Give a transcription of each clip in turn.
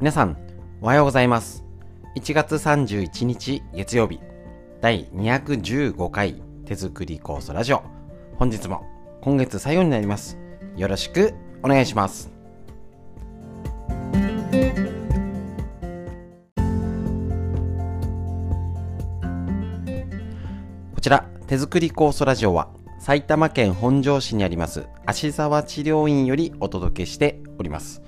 皆さん、おはようございます。1月31日月曜日、第215回手作り酵素ラジオ。本日も今月最後になります。よろしくお願いします。こちら、手作り酵素ラジオは、埼玉県本庄市にあります、芦沢治療院よりお届けしております。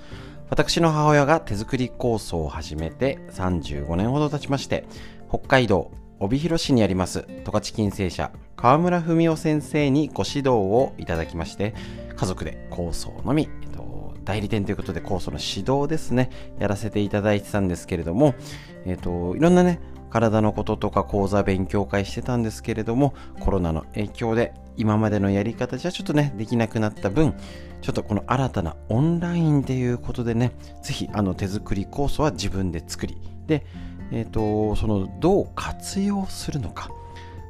私の母親が手作り構想を始めて35年ほど経ちまして、北海道帯広市にあります十勝金星社川村文夫先生にご指導をいただきまして、家族で構想のみ、えっと、代理店ということで構想の指導ですね、やらせていただいてたんですけれども、えっと、いろんなね、体のこととか講座勉強会してたんですけれども、コロナの影響で今までのやり方じゃちょっとね、できなくなった分、ちょっとこの新たなオンラインっていうことでね、ぜひあの手作りコースは自分で作り、で、えっ、と、そのどう活用するのか、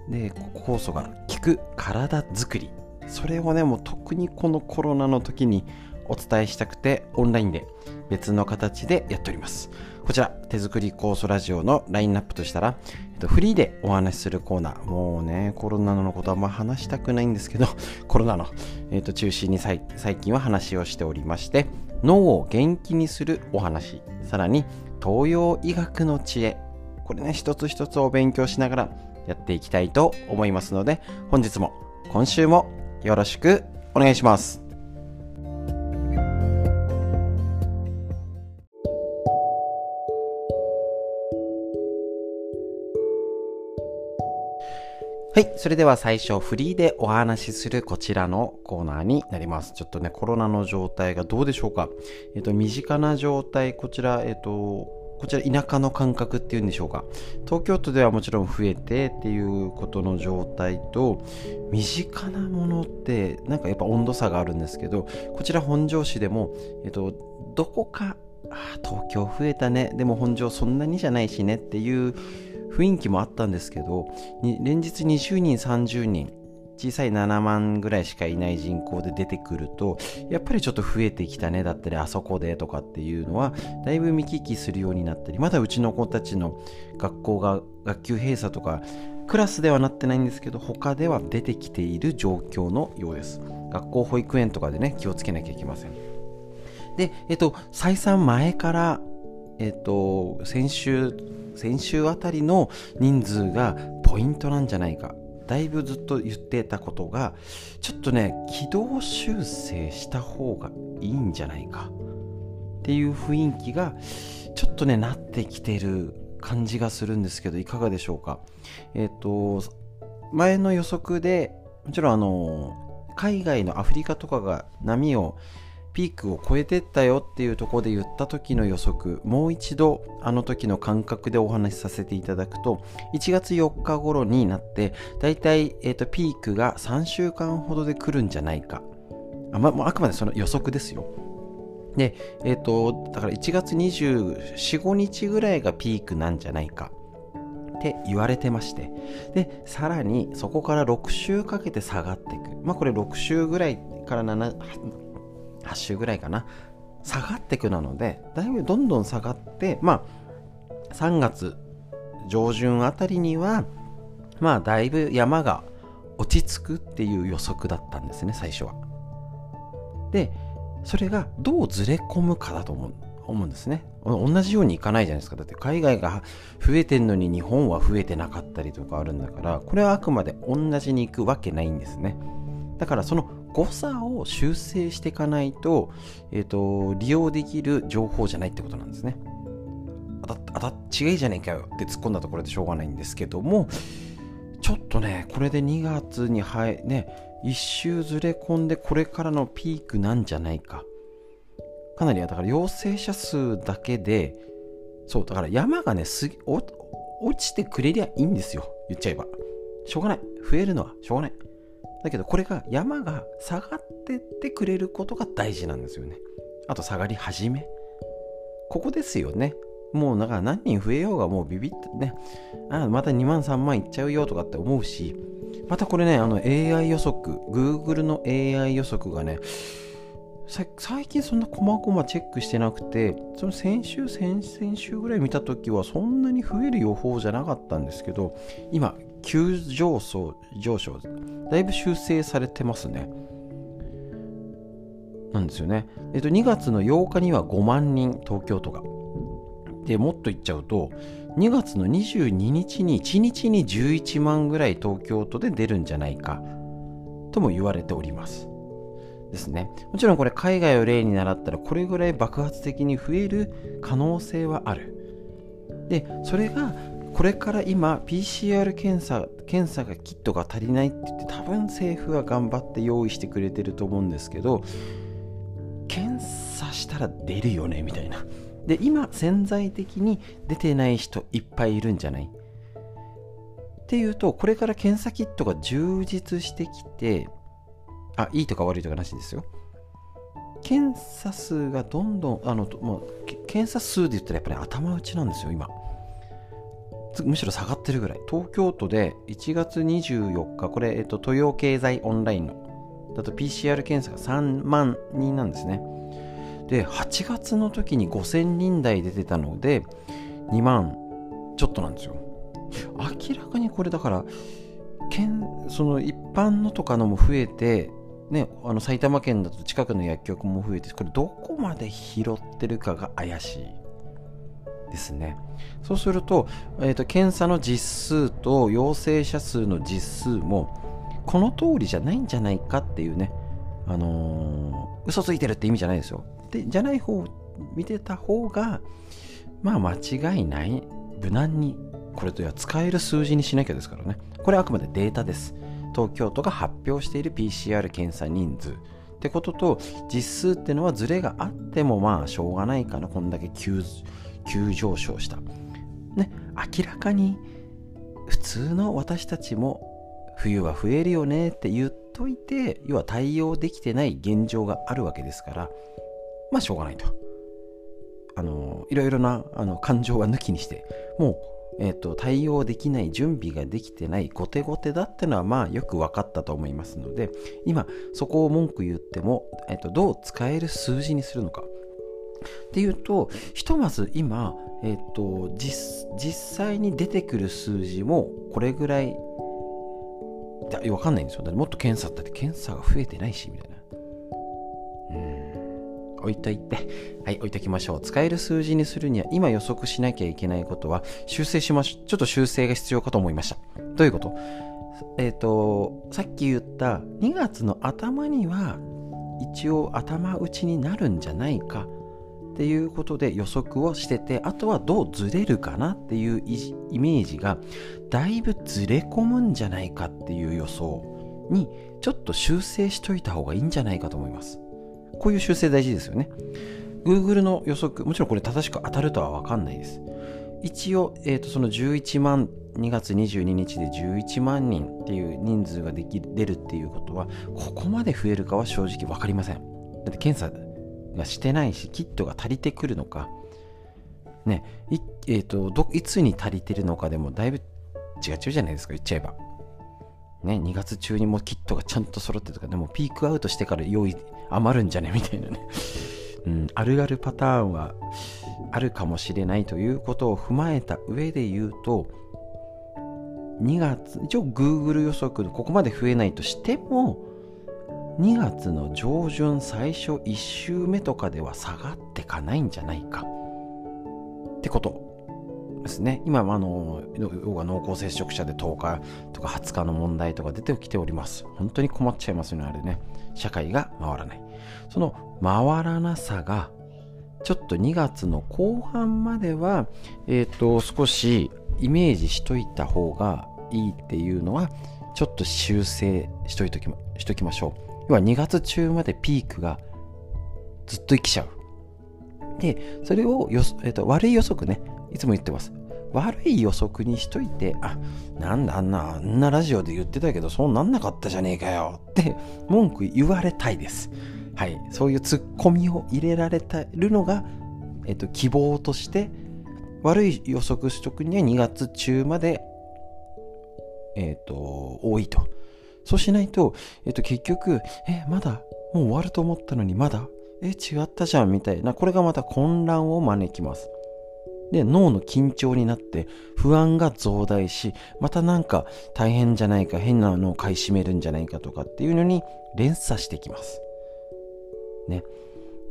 で、酵素が効く体作り、それをね、もう特にこのコロナの時にお伝えしたくて、オンラインで別の形でやっております。こちら、手作り酵素ラジオのラインナップとしたら、えっと、フリーでお話しするコーナー、もうね、コロナのことはあんま話したくないんですけど、コロナの、えっと、中心に最近は話をしておりまして、脳を元気にするお話、さらに東洋医学の知恵、これね、一つ一つを勉強しながらやっていきたいと思いますので、本日も、今週もよろしくお願いします。はい。それでは最初、フリーでお話しするこちらのコーナーになります。ちょっとね、コロナの状態がどうでしょうか。えっと、身近な状態、こちら、えっと、こちら田舎の感覚っていうんでしょうか。東京都ではもちろん増えてっていうことの状態と、身近なものって、なんかやっぱ温度差があるんですけど、こちら本庄市でも、えっと、どこか、あ東京増えたね、でも本庄そんなにじゃないしねっていう、雰囲気もあったんですけど連日20人30人小さい7万ぐらいしかいない人口で出てくるとやっぱりちょっと増えてきたねだったりあそこでとかっていうのはだいぶ見聞きするようになったりまだうちの子たちの学校が学級閉鎖とかクラスではなってないんですけど他では出てきている状況のようです。学校保育園とかでね気をつけなきゃいけません。でえっと再三前からえっと先週先週あたりの人数がポイントなんじゃないか。だいぶずっと言ってたことがちょっとね軌道修正した方がいいんじゃないか。っていう雰囲気がちょっとねなってきてる感じがするんですけどいかがでしょうか。えっ、と前の予測でもちろんあの海外のアフリカとかが波をピークを超えてったよっていうところで言った時の予測もう一度あの時の感覚でお話しさせていただくと1月4日頃になってだいたい、えーと、ピークが3週間ほどで来るんじゃないか。あ,、ま、あくまでその予測ですよ。でえっ、ー、とだから1月245日ぐらいがピークなんじゃないか。って言われてまして。でさらにそこから6週かけて下がっていく。まあこれ6週ぐらいから7 8週ぐらいかな。下がってくなのでだいぶどんどん下がってまあ3月上旬あたりにはまあだいぶ山が落ち着くっていう予測だったんですね最初は。でそれがどうずれ込むかだと思う思うんですね。同じようにいかないじゃないですか。だって海外が増えてんのに日本は増えてなかったりとかあるんだからこれはあくまで同じに行くわけないんですね。だからその誤差を修正していかないと,、えーと、利用できる情報じゃないってことなんですね。あた、あた、違いじゃねえかよって突っ込んだところでしょうがないんですけども、ちょっとね、これで2月に入、ね、一周ずれ込んでこれからのピークなんじゃないか。かなり、だから陽性者数だけで、そう、だから山がね、す落ちてくれりゃいいんですよ。言っちゃえば。しょうがない。増えるのはしょうがない。だけどこれが山が下がってってくれることが大事なんですよね。あと下がり始め。ここですよね。もうだから何人増えようがもうビビってね、あまた2万3万いっちゃうよとかって思うし、またこれね、あの AI 予測、Google の AI 予測がね、最近そんな細々チェックしてなくてその先週先々週ぐらい見た時はそんなに増える予報じゃなかったんですけど今急上昇上昇だいぶ修正されてますね。なんですよね、えっと、2月の8日には5万人東京都が。でもっと言っちゃうと2月の22日に1日に11万ぐらい東京都で出るんじゃないかとも言われております。ですね。もちろんこれ海外を例に習ったらこれぐらい爆発的に増える可能性はある。でそれがこれから今 PCR 検査検査がキットが足りないって言って多分政府は頑張って用意してくれてると思うんですけど検査したら出るよねみたいな。で今潜在的に出てない人いっぱいいるんじゃない？っていうとこれから検査キットが充実してきてあいいとか悪いとかなしですよ。検査数がどんどんあのもう検査数で言ったらやっぱり頭打ちなんですよ今。むしろ下がってるぐらい。東京都で1月24日これ、えっと、東洋経済オンラインのだと PCR 検査が3万人なんですね。で8月の時に5000人台出てたので2万ちょっとなんですよ。明らかにこれだからその一般のとかのも増えてね、あの埼玉県だと近くの薬局も増えてこれどこまで拾ってるかが怪しい。ですね。そうすると,、えーと、検査の実数と陽性者数の実数もこの通りじゃないんじゃないかっていうねあのー、嘘ついてるって意味じゃないですよ。でじゃない方見てた方がまあ間違いない。無難にこれとは使える数字にしなきゃですからね。これはあくまでデータです。東京都が発表している PCR 検査人数。ってことと実数ってのはズレがあってもまあしょうがないかな。こんだけ急急上昇した。ね明らかに普通の私たちも冬は増えるよねって言っといて要は対応できてない現状があるわけですからまあしょうがないと。あのいろいろなあの感情は抜きにしてもうえーと、対応できない準備ができてない後手後手だってのはまあよく分かったと思いますので今そこを文句言っても、えーと、どう使える数字にするのかっていうとひとまず今、えーと、実実際に出てくる数字もこれぐらい分かんないんですよだもっと検査だって検査が増えてないしみたいなうん置いといて、はい、置いときましょう。使える数字にするには、今予測しなきゃいけないことは、修正しましょう。ちょっと修正が必要かと思いました。どういうこと？えっ、ー、と、さっき言った2月の頭には、一応頭打ちになるんじゃないかっていうことで予測をしてて、あとはどうずれるかなっていうイメージが、だいぶずれ込むんじゃないかっていう予想に、ちょっと修正しといた方がいいんじゃないかと思います。こういう修正大事ですよね。Google の予測、もちろんこれ正しく当たるとは分かんないです。一応、えー、とその11万、2月22日で11万人っていう人数ができ出るっていうことは、ここまで増えるかは正直分かりません。だって検査がしてないし、キットが足りてくるのか、ね、い,、えーと、どいつに足りてるのかでもだいぶ違っちゃうじゃないですか、言っちゃえば。ね、2月中にもキットがちゃんと揃ってとか、でもピークアウトしてから用意余るんじゃね？みたいなね、うん、あるあるパターンはあるかもしれないということを踏まえた上で言うと2月一応 Google 予測ここまで増えないとしても2月の上旬最初1週目とかでは下がってかないんじゃないかってことですね。今、あの、要は濃厚接触者で10日とか20日の問題とか出てきております。本当に困っちゃいますよね、あれね。社会が回らない。その回らなさが、ちょっと2月の後半までは、えっ、ー、と、少しイメージしといた方がいいっていうのは、ちょっと修正しといときしときましょう。要は2月中までピークがずっと生きちゃう。で、それをよ、えーと悪い予測ね、いつも言ってます。悪い予測にしといて、あ、なんだあんな、あんなラジオで言ってたけど、そうなんなかったじゃねえかよって文句言われたいです。はい。そういうツッコミを入れられてるのが、えっと、希望として、悪い予測しとくには2月中まで、えっと、多いと。そうしないと、えっと、結局、え、まだ、もう終わると思ったのに、まだえ違ったじゃんみたいなこれがまた混乱を招きます。で脳の緊張になって不安が増大しまたなんか大変じゃないか変なのを買い占めるんじゃないかとかっていうのに連鎖してきます。ね。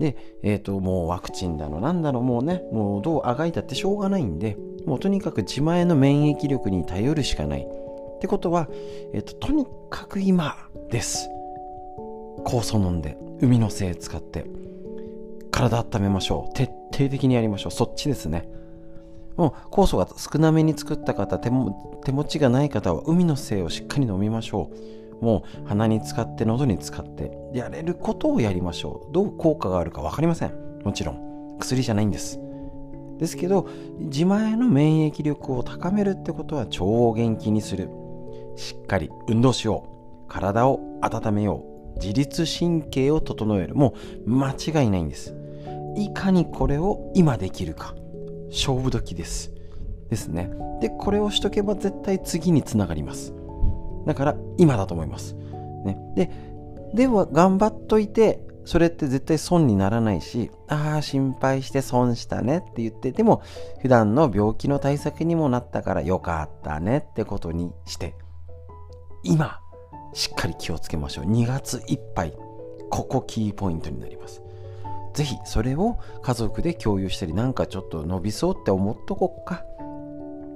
で、えっ、ー、と、もうワクチンだの、なんだろう、もうね、もうどうあがいたってしょうがないんで、もうとにかく自前の免疫力に頼るしかない。ってことは、えっ、と、とにかく今です。酵素飲んで、海の精使って、体温めましょう。徹底的にやりましょう。そっちですね。もう酵素が少なめに作った方手も、手持ちがない方は海の精をしっかり飲みましょう。もう鼻に使って喉に使ってやれることをやりましょう。どう効果があるか分かりません。もちろん。薬じゃないんです。ですけど、自前の免疫力を高めるってことは超元気にする。しっかり運動しよう。体を温めよう。自律神経を整える。もう間違いないんです。いかにこれを今できるか。勝負時です。ですね。で、これをしとけば絶対次につながります。だから今だと思います。ね、で、では頑張っといて、それって絶対損にならないし、ああ、心配して損したねって言って、でも普段の病気の対策にもなったからよかったねってことにして、今、しっかり気をつけましょう。2月いっぱい、ここキーポイントになります。ぜひそれを家族で共有したり、なんかちょっと伸びそうって思っとこっか。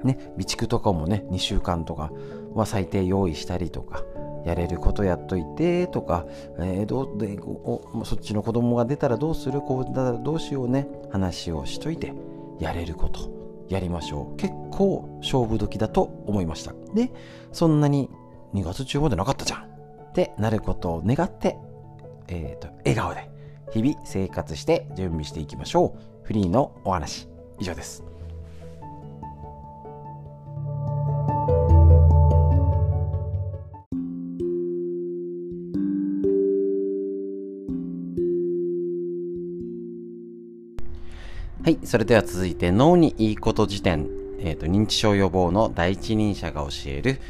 ね、備蓄とかもね、2週間とかは最低用意したりとか、やれることやっといてとか、えー、どうでおそっちの子供が出たらどうする？こうだどうしようね？話をしといてやれることやりましょう結構勝負時だと思いましたでそんなに2月中までなかったじゃん。ってなることを願って、えーと、笑顔で日々生活して準備していきましょう。フリーのお話。以上です。はい、それでは続いて脳にいいこと辞典、えーと、認知症予防の第一人者が教える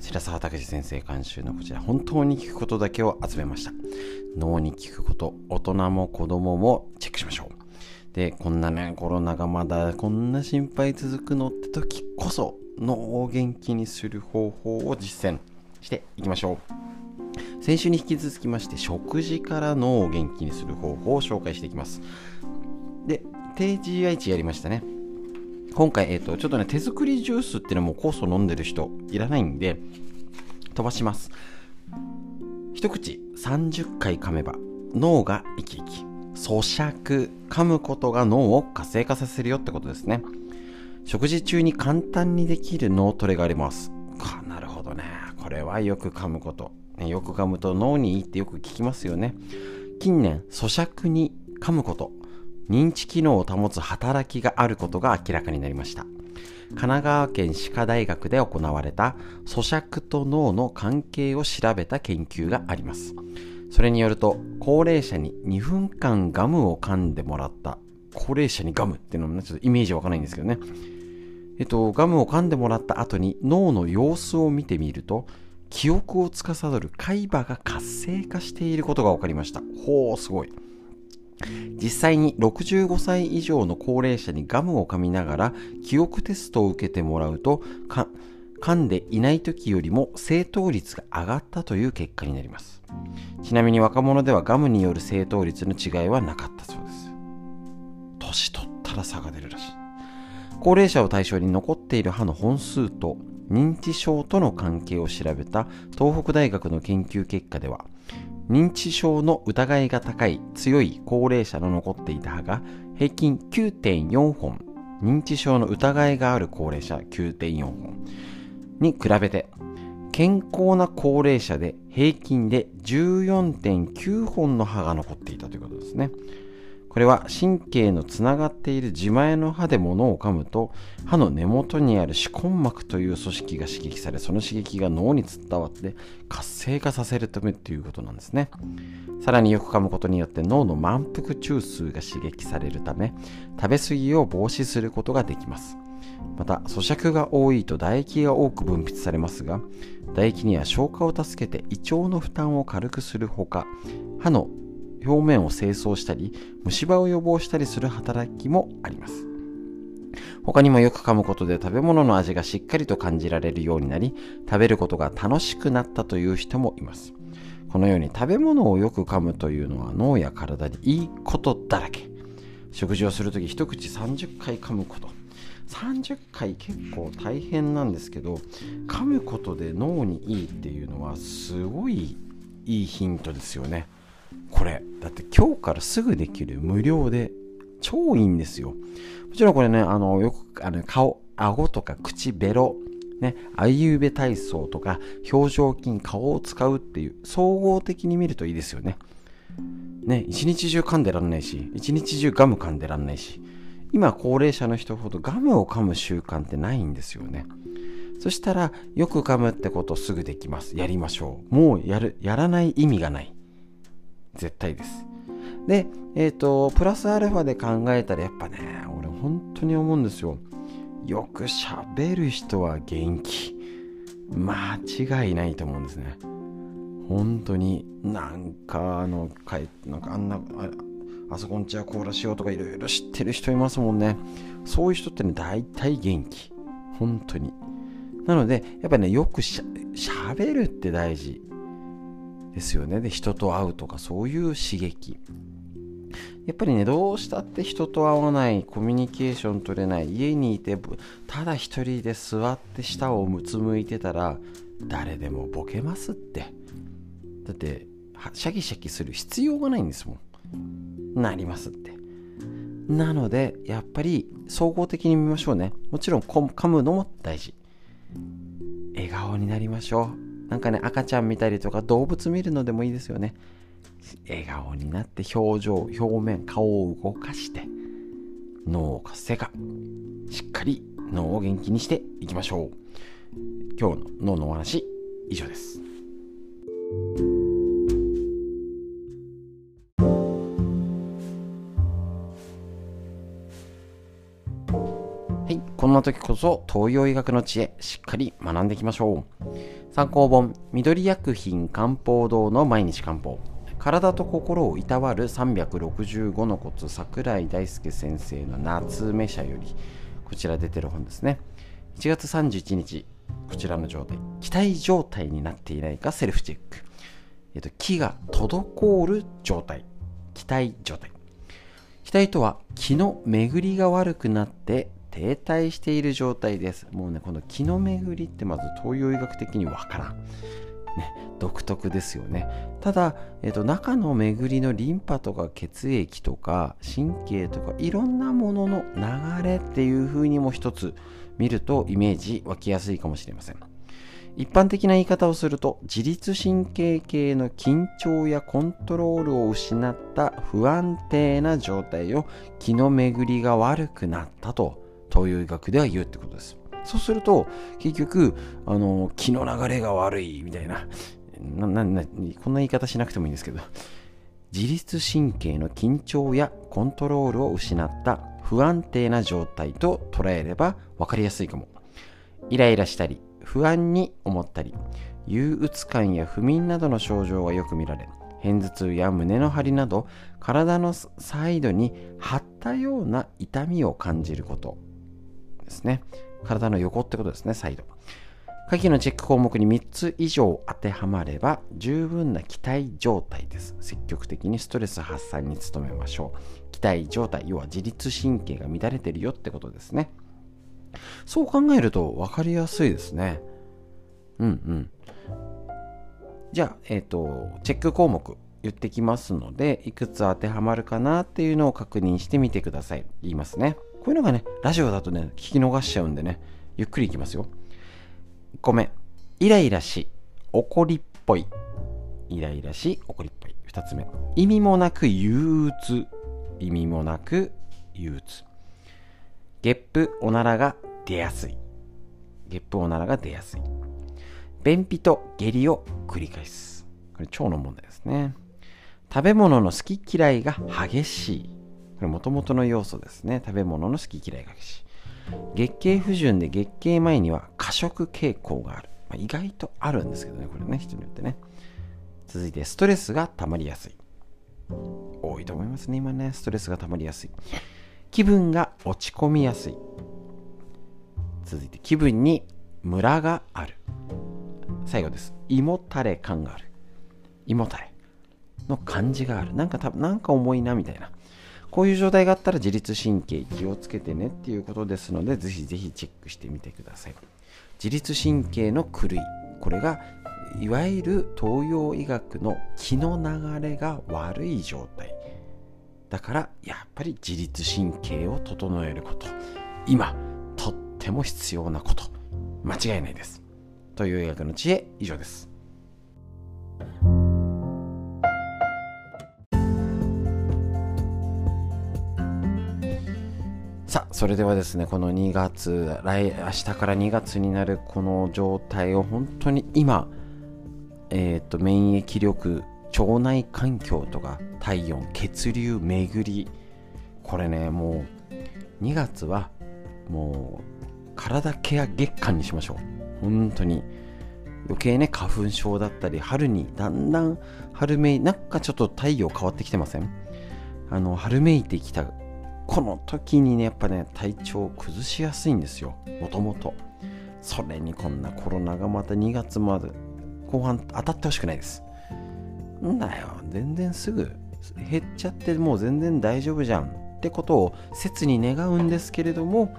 白沢拓司先生監修のこちら本当に聞くことだけを集めました。脳に聞くこと大人も子供もチェックしましょう。でこんなねコロナがまだこんな心配続くのって時こそ脳を元気にする方法を実践していきましょう。先週に引き続きまして食事から脳を元気にする方法を紹介していきます。で低 GI 値やりましたね。今回、えっ、ー、と、ちょっとね、手作りジュースっていうのも酵素飲んでる人いらないんで、飛ばします。一口30回噛めば脳が生き生き。咀嚼、噛むことが脳を活性化させるよってことですね。食事中に簡単にできる脳トレがあります。なるほどね。これはよく噛むこと。ね、よく噛むと脳にいいってよく聞きますよね。近年、咀嚼に噛むこと認知機能を保つ働きがあることが明らかになりました。神奈川県歯科大学で行われた咀嚼と脳の関係を調べた研究があります。それによると高齢者に2分間ガムを噛んでもらった。高齢者にガムっていうのもねちょっとイメージわかんないんですけどね。えっとガムを噛んでもらった後に脳の様子を見てみると記憶を司る海馬が活性化していることが分かりました。ほうすごい。実際に65歳以上の高齢者にガムを噛みながら記憶テストを受けてもらうと噛んでいない時よりも正答率が上がったという結果になります。ちなみに若者ではガムによる正答率の違いはなかったそうです。年取ったら差が出るらしい。高齢者を対象に残っている歯の本数と認知症との関係を調べた東北大学の研究結果では認知症の疑いが高い強い高齢者の残っていた歯が平均9.4本認知症の疑いがある高齢者9.4本に比べて健康な高齢者で平均で14.9本の歯が残っていたということですね。これは神経のつながっている自前の歯で物を噛むと歯の根元にある歯根膜という組織が刺激されその刺激が脳に伝わって活性化させるためということなんですね。さらによく噛むことによって脳の満腹中枢が刺激されるため食べ過ぎを防止することができます。また咀嚼が多いと唾液が多く分泌されますが唾液には消化を助けて胃腸の負担を軽くするほか歯の表面を清掃したり虫歯を予防したりする働きもあります。他にもよく噛むことで食べ物の味がしっかりと感じられるようになり食べることが楽しくなったという人もいます。このように食べ物をよく噛むというのは脳や体にいいことだらけ。食事をするとき一口30回噛むこと。30回結構大変なんですけど噛むことで脳にいいっていうのはすごいいいヒントですよね。これ。だって今日からすぐできる無料で超いいんですよ。もちろんこれねあのよくあの顔顎とか口ベロね、あいうべ体操とか表情筋顔を使うっていう総合的に見るといいですよね。ね一日中噛んでらんないし一日中ガム噛んでらんないし今高齢者の人ほどガムを噛む習慣ってないんですよね。そしたらよく噛むってことすぐできます。やりましょう。もうやるやらない意味がない。絶対です。でえっ、ー、とプラスアルファで考えたらやっぱね俺本当に思うんですよ。よくしゃべる人は元気。間違いないと思うんですね。本当になんかあのかなんかあんなあそこんちはコーラしようとかいろいろ知ってる人いますもんね。そういう人ってね大体元気。本当に。なのでやっぱねよくしゃべるって大事。ですよね。で人と会うとかそういう刺激。やっぱりねどうしたって人と会わないコミュニケーション取れない家にいてただ一人で座って舌をむつむいてたら誰でもボケますって。だってシャキシャキする必要がないんですもん。なりますって。なのでやっぱり総合的に見ましょうね。もちろん噛むのも大事。笑顔になりましょう。なんかね赤ちゃん見たりとか動物見るのでもいいですよね。笑顔になって表情表面顔を動かして脳活性化。しっかり脳を元気にしていきましょう。今日の脳のお話以上です。はいこんな時こそ東洋医学の知恵しっかり学んでいきましょう。参考本緑薬品漢方堂の毎日漢方。体と心をいたわる365のコツ桜井大輔先生の夏目社よりこちら出てる本ですね。1月31日こちらの状態。期待状態になっていないかセルフチェック、えっと、気が滞る状態。期待状態。期待とは気の巡りが悪くなって停滞している状態ですもうねこの気の巡りってまず東洋医学的にわからんね、独特ですよね。ただ、えっと、中の巡りのリンパとか血液とか神経とかいろんなものの流れっていう風にも一つ見るとイメージ湧きやすいかもしれません。一般的な言い方をすると自律神経系の緊張やコントロールを失った不安定な状態を気の巡りが悪くなったと東洋医学では言うってことです。そうすると、結局、あの、気の流れが悪いみたいな、な、な、な、こんな言い方しなくてもいいんですけど、自律神経の緊張やコントロールを失った不安定な状態と捉えれば分かりやすいかも。イライラしたり、不安に思ったり、憂鬱感や不眠などの症状がよく見られ、片頭痛や胸の張りなど体のサイドに張ったような痛みを感じることですね。体の横ってことですね、サイド。下記のチェック項目に3つ以上当てはまれば十分な期待状態です。積極的にストレス発散に努めましょう。期待状態、要は自律神経が乱れてるよってことですね。そう考えると分かりやすいですね。うんうん。じゃあ、えっ、ー、と、チェック項目言ってきますので、いくつ当てはまるかなっていうのを確認してみてください。言いますね。こういうのがね、ラジオだとね、聞き逃しちゃうんでね、ゆっくりいきますよ。ごめん。イライラし、怒りっぽい。イライラし、怒りっぽい。二つ目。意味もなく憂鬱。意味もなく憂鬱。ゲップ、おならが出やすい。ゲップ、おならが出やすい。便秘と下痢を繰り返す。これ腸の問題ですね。食べ物の好き嫌いが激しい。これもともとの要素ですね。食べ物の好き嫌いが激し。月経不順で月経前には過食傾向がある。まあ、意外とあるんですけどね、これね、人によってね。続いて、ストレスが溜まりやすい。多いと思いますね今ねストレスが溜まりやすい気分が落ち込みやすい続いて気分にムラがある最後です胃もたれ感がある胃もたれの感じがあるなんかたなんか重いなみたいなこういう状態があったら自律神経気をつけてねっていうことですのでぜひぜひチェックしてみてください。自律神経の狂い。これがいわゆる東洋医学の気の流れが悪い状態。だからやっぱり自律神経を整えること。今とっても必要なこと。間違いないです。という医学の知恵以上です。それではですねこの2月来明日から2月になるこの状態を本当に今えっ、ー、と免疫力腸内環境とか体温血流巡りこれねもう2月はもう体ケア月間にしましょう。本当に。余計ね花粉症だったり春にだんだん春めいなんかちょっと太陽変わってきてません？あの春めいてきたこの時にねやっぱね体調を崩しやすいんですよ。もともと。それにこんなコロナがまた2月まで後半当たってほしくないです。んだよ。全然すぐ減っちゃってもう全然大丈夫じゃんってことを切に願うんですけれども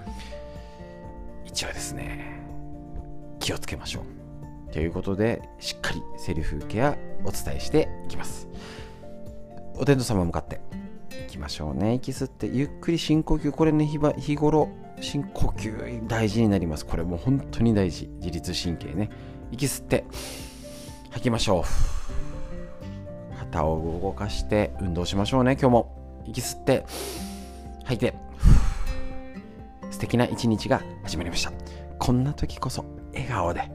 一応ですね気をつけましょう。ということでしっかりセルフケアお伝えしていきます。お天道様向かって。きましょうね。息吸ってゆっくり深呼吸。これね日頃深呼吸大事になります。これもう本当に大事。自律神経ね。息吸って吐きましょう。肩を動かして運動しましょうね今日も。息吸って吐いて。素敵な一日が始まりました。こんな時こそ笑顔で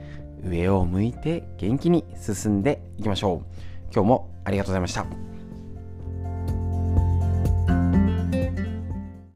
上を向いて元気に進んでいきましょう。今日もありがとうございました。